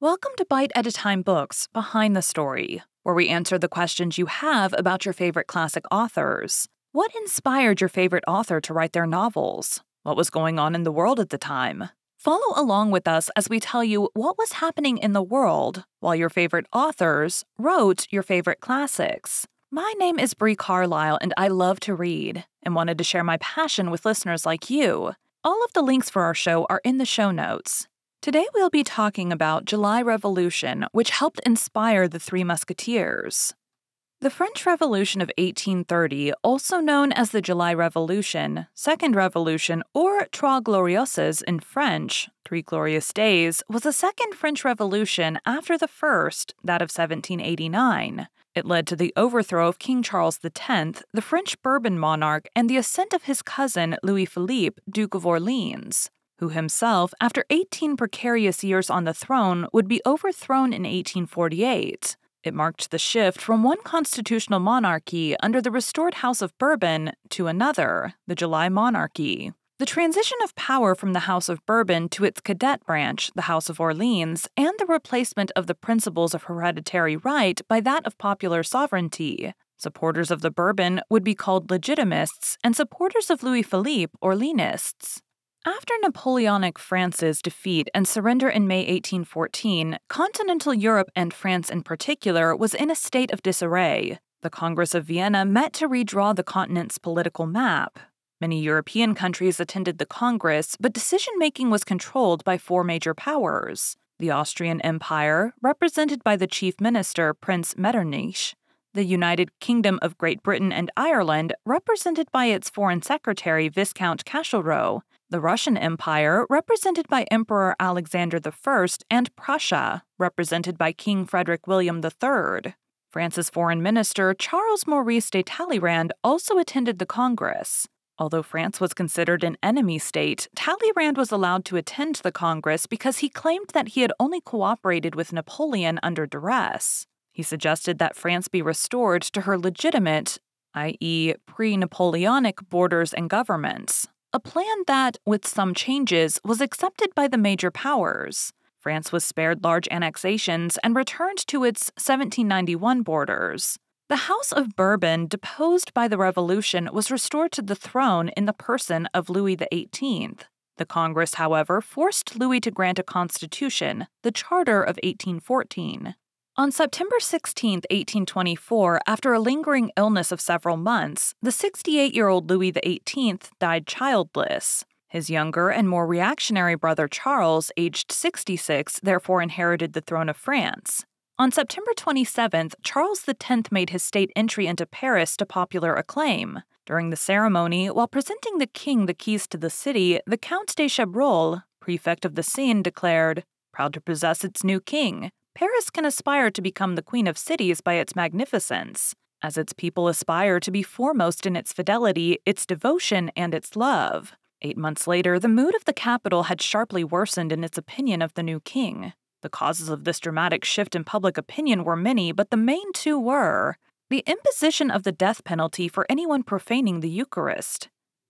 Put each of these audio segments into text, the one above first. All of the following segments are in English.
Welcome to Bite at a Time Books Behind the Story, where we answer the questions you have about your favorite classic authors. What inspired your favorite author to write their novels? What was going on in the world at the time? Follow along with us as we tell you what was happening in the world while your favorite authors wrote your favorite classics. My name is Bree Carlile, and I love to read and wanted to share my passion with listeners like you. All of the links for our show are in the show notes. Today we'll be talking about July Revolution, which helped inspire the Three Musketeers. The French Revolution of 1830, also known as the July Revolution, Second Revolution, or Trois Glorieuses in French, Three Glorious Days, was a second French Revolution after the first, that of 1789. It led to the overthrow of King Charles X, the French Bourbon monarch, and the ascent of his cousin Louis Philippe, Duke of Orleans, who himself, after 18 precarious years on the throne, would be overthrown in 1848. It marked the shift from one constitutional monarchy under the restored House of Bourbon to another, the July Monarchy. The transition of power from the House of Bourbon to its cadet branch, the House of Orleans, and the replacement of the principles of hereditary right by that of popular sovereignty. Supporters of the Bourbon would be called Legitimists, and supporters of Louis Philippe, Orleanists. After Napoleonic France's defeat and surrender in May 1814, continental Europe and France in particular was in a state of disarray. The Congress of Vienna met to redraw the continent's political map. Many European countries attended the Congress, but decision making was controlled by four major powers the Austrian Empire, represented by the chief minister, Prince Metternich, the United Kingdom of Great Britain and Ireland, represented by its foreign secretary, Viscount Castlereagh, the Russian Empire, represented by Emperor Alexander I, and Prussia, represented by King Frederick William III. France's foreign minister, Charles Maurice de Talleyrand, also attended the Congress. Although France was considered an enemy state, Talleyrand was allowed to attend the Congress because he claimed that he had only cooperated with Napoleon under duress. He suggested that France be restored to her legitimate, i.e., pre Napoleonic borders and governments, a plan that, with some changes, was accepted by the major powers. France was spared large annexations and returned to its 1791 borders. The House of Bourbon, deposed by the Revolution, was restored to the throne in the person of Louis XVIII. The Congress, however, forced Louis to grant a constitution, the Charter of 1814. On September 16, 1824, after a lingering illness of several months, the 68 year old Louis XVIII died childless. His younger and more reactionary brother Charles, aged 66, therefore inherited the throne of France. On September 27th, Charles X made his state entry into Paris to popular acclaim. During the ceremony, while presenting the king the keys to the city, the Count de Chabrol, prefect of the Seine, declared, Proud to possess its new king, Paris can aspire to become the queen of cities by its magnificence, as its people aspire to be foremost in its fidelity, its devotion, and its love. Eight months later, the mood of the capital had sharply worsened in its opinion of the new king. The causes of this dramatic shift in public opinion were many, but the main two were the imposition of the death penalty for anyone profaning the Eucharist,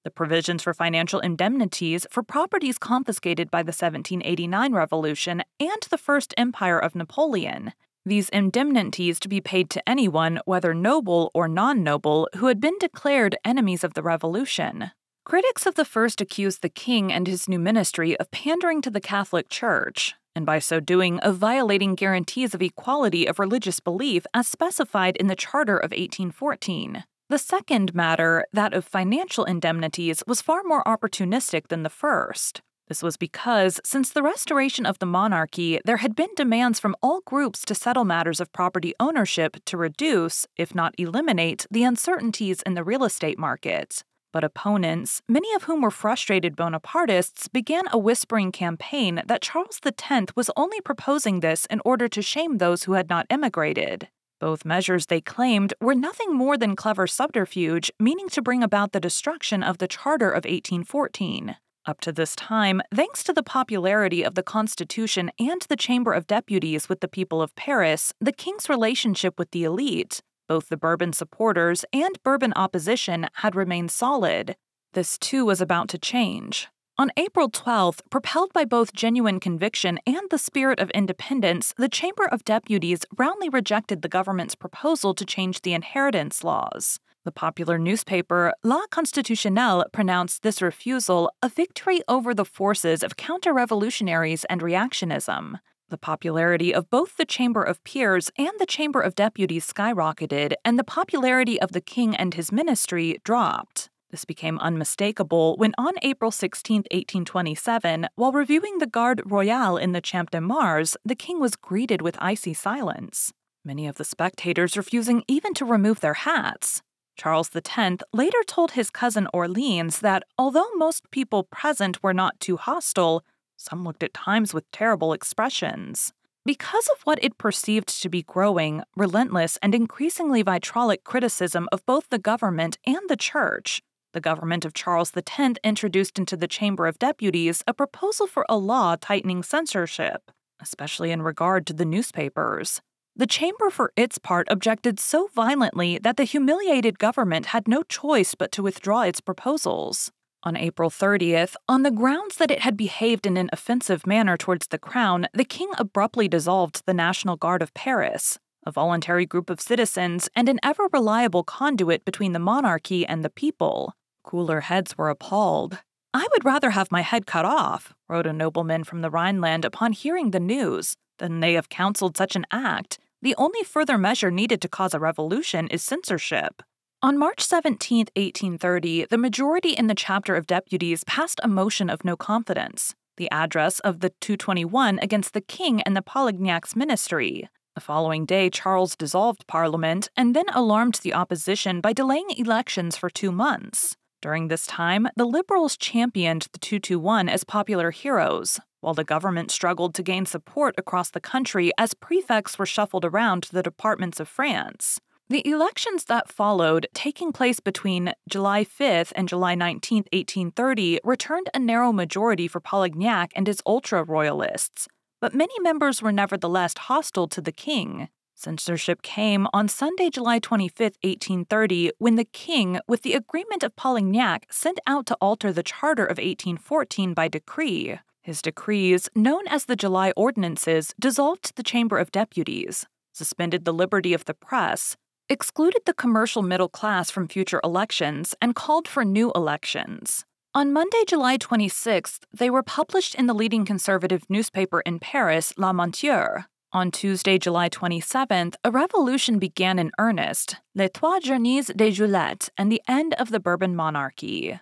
the provisions for financial indemnities for properties confiscated by the 1789 Revolution and the First Empire of Napoleon. These indemnities to be paid to anyone, whether noble or non noble, who had been declared enemies of the Revolution. Critics of the first accused the king and his new ministry of pandering to the Catholic Church, and by so doing of violating guarantees of equality of religious belief as specified in the Charter of 1814. The second matter, that of financial indemnities, was far more opportunistic than the first. This was because, since the restoration of the monarchy, there had been demands from all groups to settle matters of property ownership to reduce, if not eliminate, the uncertainties in the real estate market. But opponents, many of whom were frustrated Bonapartists, began a whispering campaign that Charles X was only proposing this in order to shame those who had not emigrated. Both measures, they claimed, were nothing more than clever subterfuge, meaning to bring about the destruction of the Charter of 1814. Up to this time, thanks to the popularity of the Constitution and the Chamber of Deputies with the people of Paris, the king's relationship with the elite, both the Bourbon supporters and Bourbon opposition had remained solid. This too was about to change. On April 12th, propelled by both genuine conviction and the spirit of independence, the Chamber of Deputies roundly rejected the government's proposal to change the inheritance laws. The popular newspaper La Constitutionnel pronounced this refusal a victory over the forces of counter revolutionaries and reactionism. The popularity of both the Chamber of Peers and the Chamber of Deputies skyrocketed, and the popularity of the king and his ministry dropped. This became unmistakable when on April 16, 1827, while reviewing the Garde Royale in the Champ de Mars, the king was greeted with icy silence, many of the spectators refusing even to remove their hats. Charles X later told his cousin Orleans that although most people present were not too hostile, some looked at times with terrible expressions. Because of what it perceived to be growing, relentless, and increasingly vitriolic criticism of both the government and the church, the government of Charles X introduced into the Chamber of Deputies a proposal for a law tightening censorship, especially in regard to the newspapers. The chamber, for its part, objected so violently that the humiliated government had no choice but to withdraw its proposals. On April 30th, on the grounds that it had behaved in an offensive manner towards the crown, the king abruptly dissolved the National Guard of Paris, a voluntary group of citizens and an ever reliable conduit between the monarchy and the people. Cooler heads were appalled. I would rather have my head cut off, wrote a nobleman from the Rhineland upon hearing the news, than they have counseled such an act, the only further measure needed to cause a revolution is censorship. On March 17, 1830, the majority in the Chapter of Deputies passed a motion of no confidence, the address of the 221 against the king and the Polignac's ministry. The following day, Charles dissolved Parliament and then alarmed the opposition by delaying elections for two months. During this time, the Liberals championed the 221 as popular heroes, while the government struggled to gain support across the country as prefects were shuffled around to the departments of France. The elections that followed, taking place between July 5th and July 19, 1830, returned a narrow majority for Polignac and his ultra royalists, but many members were nevertheless hostile to the king. Censorship came on Sunday, July 25, 1830, when the king, with the agreement of Polignac, sent out to alter the charter of 1814 by decree. His decrees, known as the July Ordinances, dissolved the Chamber of Deputies, suspended the liberty of the press, excluded the commercial middle class from future elections, and called for new elections. On Monday, July 26th, they were published in the leading conservative newspaper in Paris, La Moniteur. On Tuesday, July 27th, a revolution began in earnest Les Trois Journées de Juillet and the end of the Bourbon monarchy.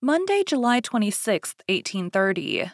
Monday, July 26, 1830.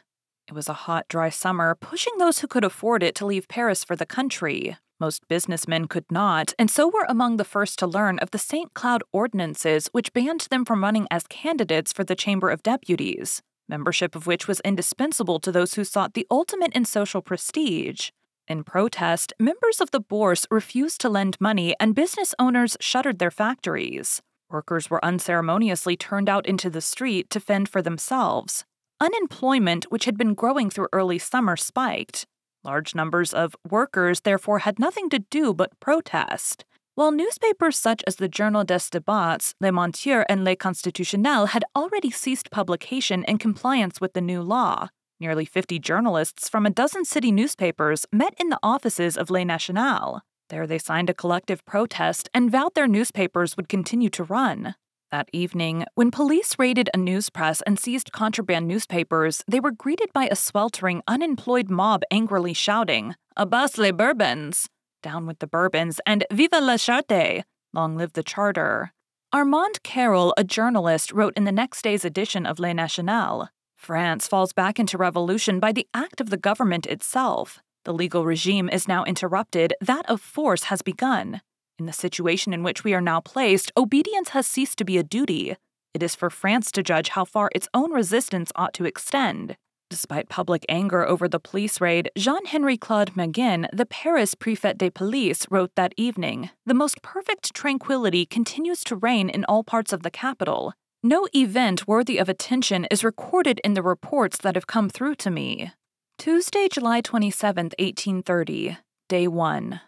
It was a hot, dry summer, pushing those who could afford it to leave Paris for the country. Most businessmen could not, and so were among the first to learn of the St. Cloud ordinances, which banned them from running as candidates for the Chamber of Deputies, membership of which was indispensable to those who sought the ultimate in social prestige. In protest, members of the Bourse refused to lend money and business owners shuttered their factories. Workers were unceremoniously turned out into the street to fend for themselves. Unemployment, which had been growing through early summer, spiked. Large numbers of workers therefore had nothing to do but protest. While newspapers such as the Journal des Débats, Le Moniteur, and Le Constitutionnel had already ceased publication in compliance with the new law, nearly 50 journalists from a dozen city newspapers met in the offices of Le National. There they signed a collective protest and vowed their newspapers would continue to run. That evening, when police raided a news press and seized contraband newspapers, they were greeted by a sweltering, unemployed mob angrily shouting, Abasse les Bourbons! Down with the Bourbons, and Vive la Charte! Long live the Charter! Armand Carrel, a journalist, wrote in the next day's edition of Le National France falls back into revolution by the act of the government itself. The legal regime is now interrupted, that of force has begun. In the situation in which we are now placed, obedience has ceased to be a duty. It is for France to judge how far its own resistance ought to extend. Despite public anger over the police raid, Jean Henri Claude Mangin, the Paris prefet de police, wrote that evening The most perfect tranquility continues to reign in all parts of the capital. No event worthy of attention is recorded in the reports that have come through to me. Tuesday, July 27, 1830, Day 1.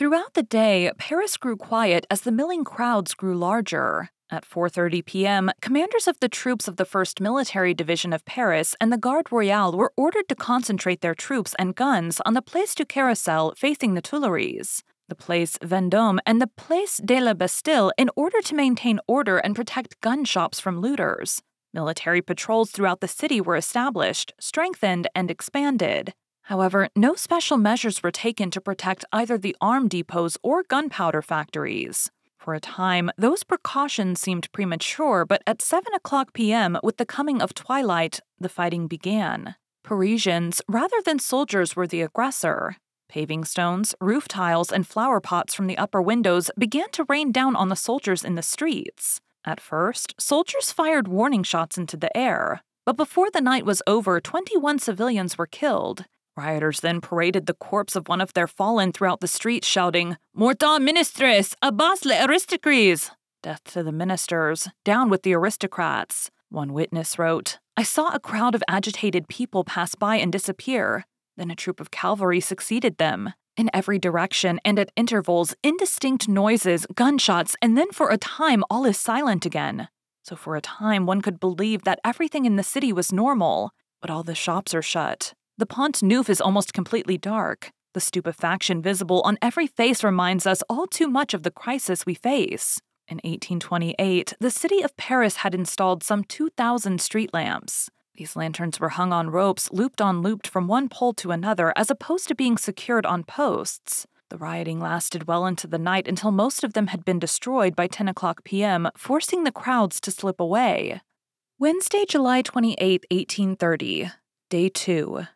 Throughout the day, Paris grew quiet as the milling crowds grew larger. At 4:30 p.m., commanders of the troops of the 1st Military Division of Paris and the Garde Royale were ordered to concentrate their troops and guns on the Place du Carrousel facing the Tuileries, the Place Vendôme, and the Place de la Bastille in order to maintain order and protect gun shops from looters. Military patrols throughout the city were established, strengthened, and expanded. However, no special measures were taken to protect either the arm depots or gunpowder factories. For a time, those precautions seemed premature, but at 7 o'clock p.m., with the coming of twilight, the fighting began. Parisians, rather than soldiers, were the aggressor. Paving stones, roof tiles, and flower pots from the upper windows began to rain down on the soldiers in the streets. At first, soldiers fired warning shots into the air, but before the night was over, 21 civilians were killed, Rioters then paraded the corpse of one of their fallen throughout the streets, shouting, Morta ministres, abbas les aristocrates! Death to the ministers, down with the aristocrats. One witness wrote, I saw a crowd of agitated people pass by and disappear. Then a troop of cavalry succeeded them. In every direction and at intervals, indistinct noises, gunshots, and then for a time all is silent again. So for a time one could believe that everything in the city was normal, but all the shops are shut. The Pont Neuf is almost completely dark. The stupefaction visible on every face reminds us all too much of the crisis we face. In 1828, the city of Paris had installed some 2,000 street lamps. These lanterns were hung on ropes looped on looped from one pole to another as opposed to being secured on posts. The rioting lasted well into the night until most of them had been destroyed by 10 o'clock p.m., forcing the crowds to slip away. Wednesday, July 28, 1830. Day 2.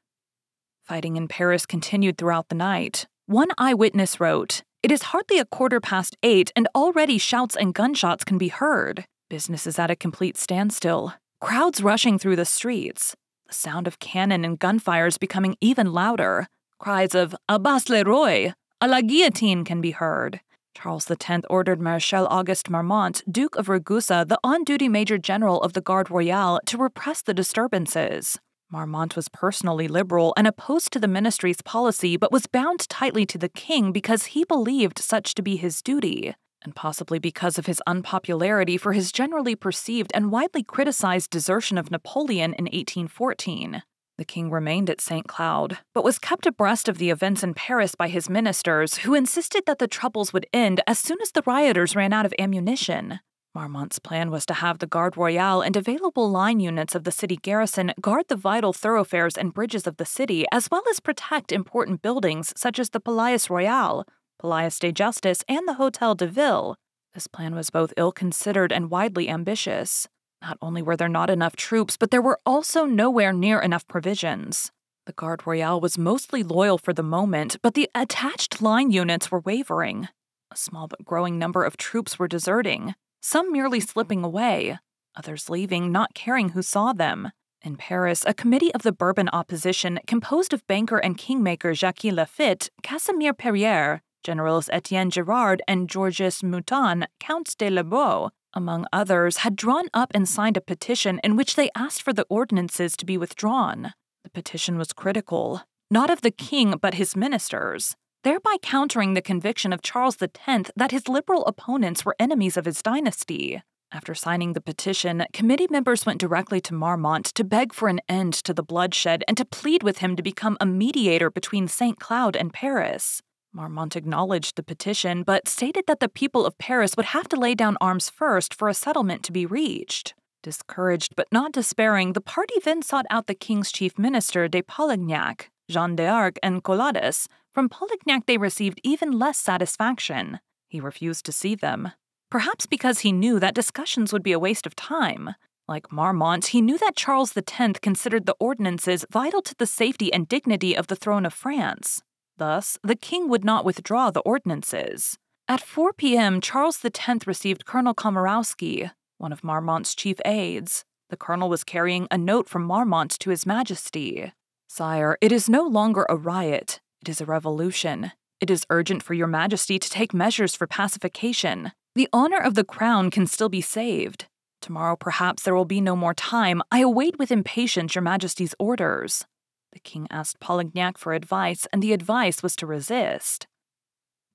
Fighting in Paris continued throughout the night. One eyewitness wrote, It is hardly a quarter past eight, and already shouts and gunshots can be heard. Business is at a complete standstill. Crowds rushing through the streets. The sound of cannon and gunfires becoming even louder. Cries of Abbas le Roi, a la guillotine can be heard. Charles X ordered Marshal Auguste Marmont, Duke of Ragusa, the on duty Major General of the Garde Royale, to repress the disturbances. Marmont was personally liberal and opposed to the ministry's policy, but was bound tightly to the king because he believed such to be his duty, and possibly because of his unpopularity for his generally perceived and widely criticized desertion of Napoleon in 1814. The king remained at St. Cloud, but was kept abreast of the events in Paris by his ministers, who insisted that the troubles would end as soon as the rioters ran out of ammunition. Marmont's plan was to have the Garde Royale and available line units of the city garrison guard the vital thoroughfares and bridges of the city, as well as protect important buildings such as the Palais Royal, Palais de Justice, and the Hotel de Ville. This plan was both ill considered and widely ambitious. Not only were there not enough troops, but there were also nowhere near enough provisions. The Garde Royale was mostly loyal for the moment, but the attached line units were wavering. A small but growing number of troops were deserting some merely slipping away, others leaving not caring who saw them. In Paris, a committee of the Bourbon opposition, composed of banker and kingmaker Jacques Laffitte, Casimir Perier, Generals Etienne Girard, and Georges Mouton, Counts de Lobau, among others, had drawn up and signed a petition in which they asked for the ordinances to be withdrawn. The petition was critical, not of the king, but his ministers thereby countering the conviction of Charles X that his liberal opponents were enemies of his dynasty. After signing the petition, committee members went directly to Marmont to beg for an end to the bloodshed and to plead with him to become a mediator between St. Cloud and Paris. Marmont acknowledged the petition, but stated that the people of Paris would have to lay down arms first for a settlement to be reached. Discouraged but not despairing, the party then sought out the king's chief minister, de Polignac, Jean d'Arc, and Colades, from Polignac, they received even less satisfaction. He refused to see them. Perhaps because he knew that discussions would be a waste of time. Like Marmont, he knew that Charles X considered the ordinances vital to the safety and dignity of the throne of France. Thus, the king would not withdraw the ordinances. At 4 p.m., Charles X received Colonel Komorowski, one of Marmont's chief aides. The colonel was carrying a note from Marmont to His Majesty. Sire, it is no longer a riot. It is a revolution. It is urgent for your majesty to take measures for pacification. The honor of the crown can still be saved. Tomorrow, perhaps, there will be no more time. I await with impatience your majesty's orders. The king asked Polignac for advice, and the advice was to resist.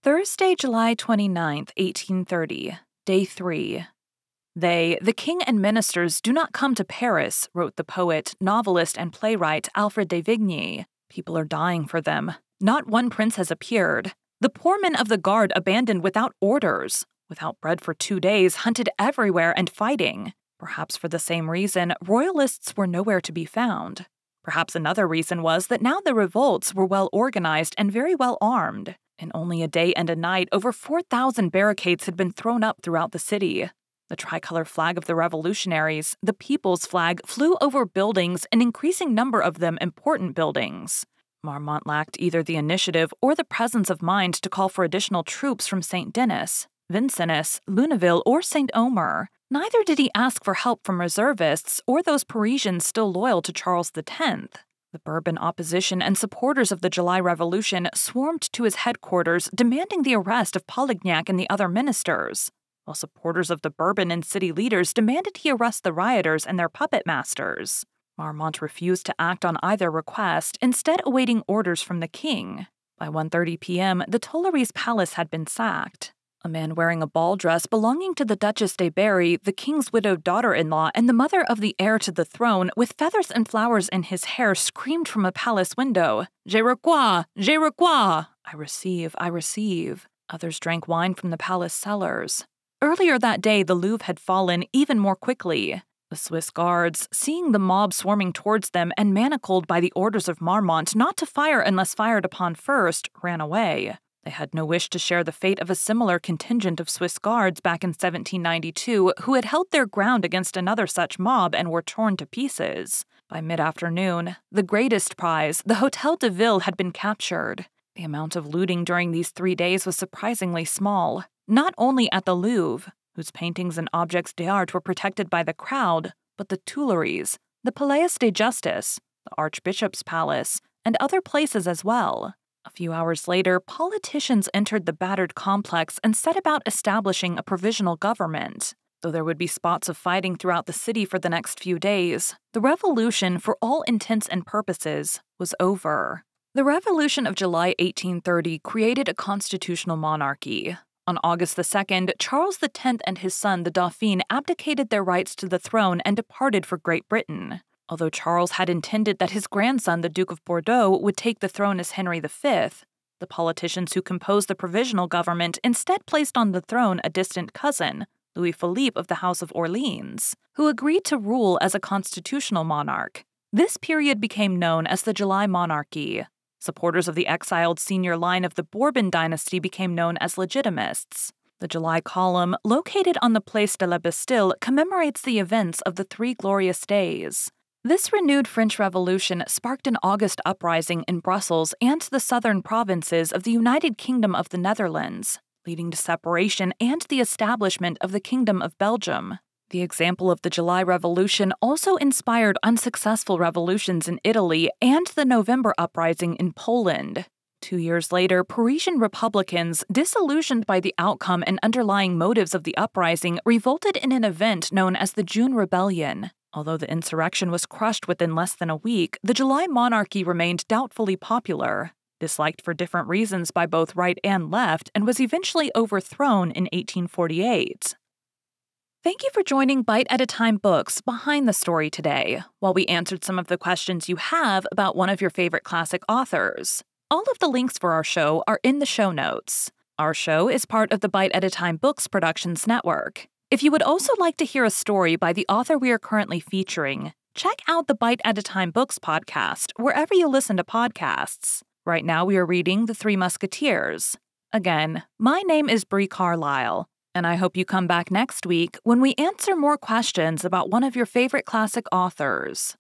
Thursday, July 29th, 1830, day 3. They, the king and ministers, do not come to Paris, wrote the poet, novelist, and playwright Alfred de Vigny. People are dying for them. Not one prince has appeared. The poor men of the guard abandoned without orders, without bread for two days, hunted everywhere and fighting. Perhaps for the same reason, royalists were nowhere to be found. Perhaps another reason was that now the revolts were well organized and very well armed. In only a day and a night, over 4,000 barricades had been thrown up throughout the city. The tricolor flag of the revolutionaries, the people's flag, flew over buildings, an increasing number of them important buildings. Marmont lacked either the initiative or the presence of mind to call for additional troops from St. Denis, Vincennes, Lunéville, or St. Omer. Neither did he ask for help from reservists or those Parisians still loyal to Charles X. The Bourbon opposition and supporters of the July Revolution swarmed to his headquarters demanding the arrest of Polignac and the other ministers, while supporters of the Bourbon and city leaders demanded he arrest the rioters and their puppet masters. Marmont refused to act on either request, instead awaiting orders from the king. By 1:30 p.m., the Tuileries palace had been sacked. A man wearing a ball dress belonging to the Duchess de Berry, the king's widowed daughter in law, and the mother of the heir to the throne, with feathers and flowers in his hair, screamed from a palace window, Je reçois! Je reçois! I receive, I receive. Others drank wine from the palace cellars. Earlier that day, the Louvre had fallen even more quickly. The Swiss guards, seeing the mob swarming towards them and manacled by the orders of Marmont not to fire unless fired upon first, ran away. They had no wish to share the fate of a similar contingent of Swiss guards back in 1792 who had held their ground against another such mob and were torn to pieces. By mid afternoon, the greatest prize, the Hotel de Ville, had been captured. The amount of looting during these three days was surprisingly small, not only at the Louvre, whose paintings and objects d'art were protected by the crowd, but the Tuileries, the Palais de Justice, the Archbishop's Palace, and other places as well. A few hours later, politicians entered the battered complex and set about establishing a provisional government. Though there would be spots of fighting throughout the city for the next few days, the revolution, for all intents and purposes, was over. The Revolution of July 1830 created a constitutional monarchy, on August the 2nd, Charles X and his son, the Dauphin, abdicated their rights to the throne and departed for Great Britain. Although Charles had intended that his grandson, the Duke of Bordeaux, would take the throne as Henry V, the politicians who composed the provisional government instead placed on the throne a distant cousin, Louis Philippe of the House of Orleans, who agreed to rule as a constitutional monarch. This period became known as the July Monarchy. Supporters of the exiled senior line of the Bourbon dynasty became known as Legitimists. The July column, located on the Place de la Bastille, commemorates the events of the Three Glorious Days. This renewed French Revolution sparked an August uprising in Brussels and the southern provinces of the United Kingdom of the Netherlands, leading to separation and the establishment of the Kingdom of Belgium. The example of the July Revolution also inspired unsuccessful revolutions in Italy and the November Uprising in Poland. Two years later, Parisian Republicans, disillusioned by the outcome and underlying motives of the uprising, revolted in an event known as the June Rebellion. Although the insurrection was crushed within less than a week, the July monarchy remained doubtfully popular, disliked for different reasons by both right and left, and was eventually overthrown in 1848. Thank you for joining Bite at a Time Books behind the story today, while we answered some of the questions you have about one of your favorite classic authors. All of the links for our show are in the show notes. Our show is part of the Bite at a Time Books Productions Network. If you would also like to hear a story by the author we are currently featuring, check out the Bite at a Time Books podcast wherever you listen to podcasts. Right now, we are reading The Three Musketeers. Again, my name is Bree Carlile and I hope you come back next week when we answer more questions about one of your favorite classic authors.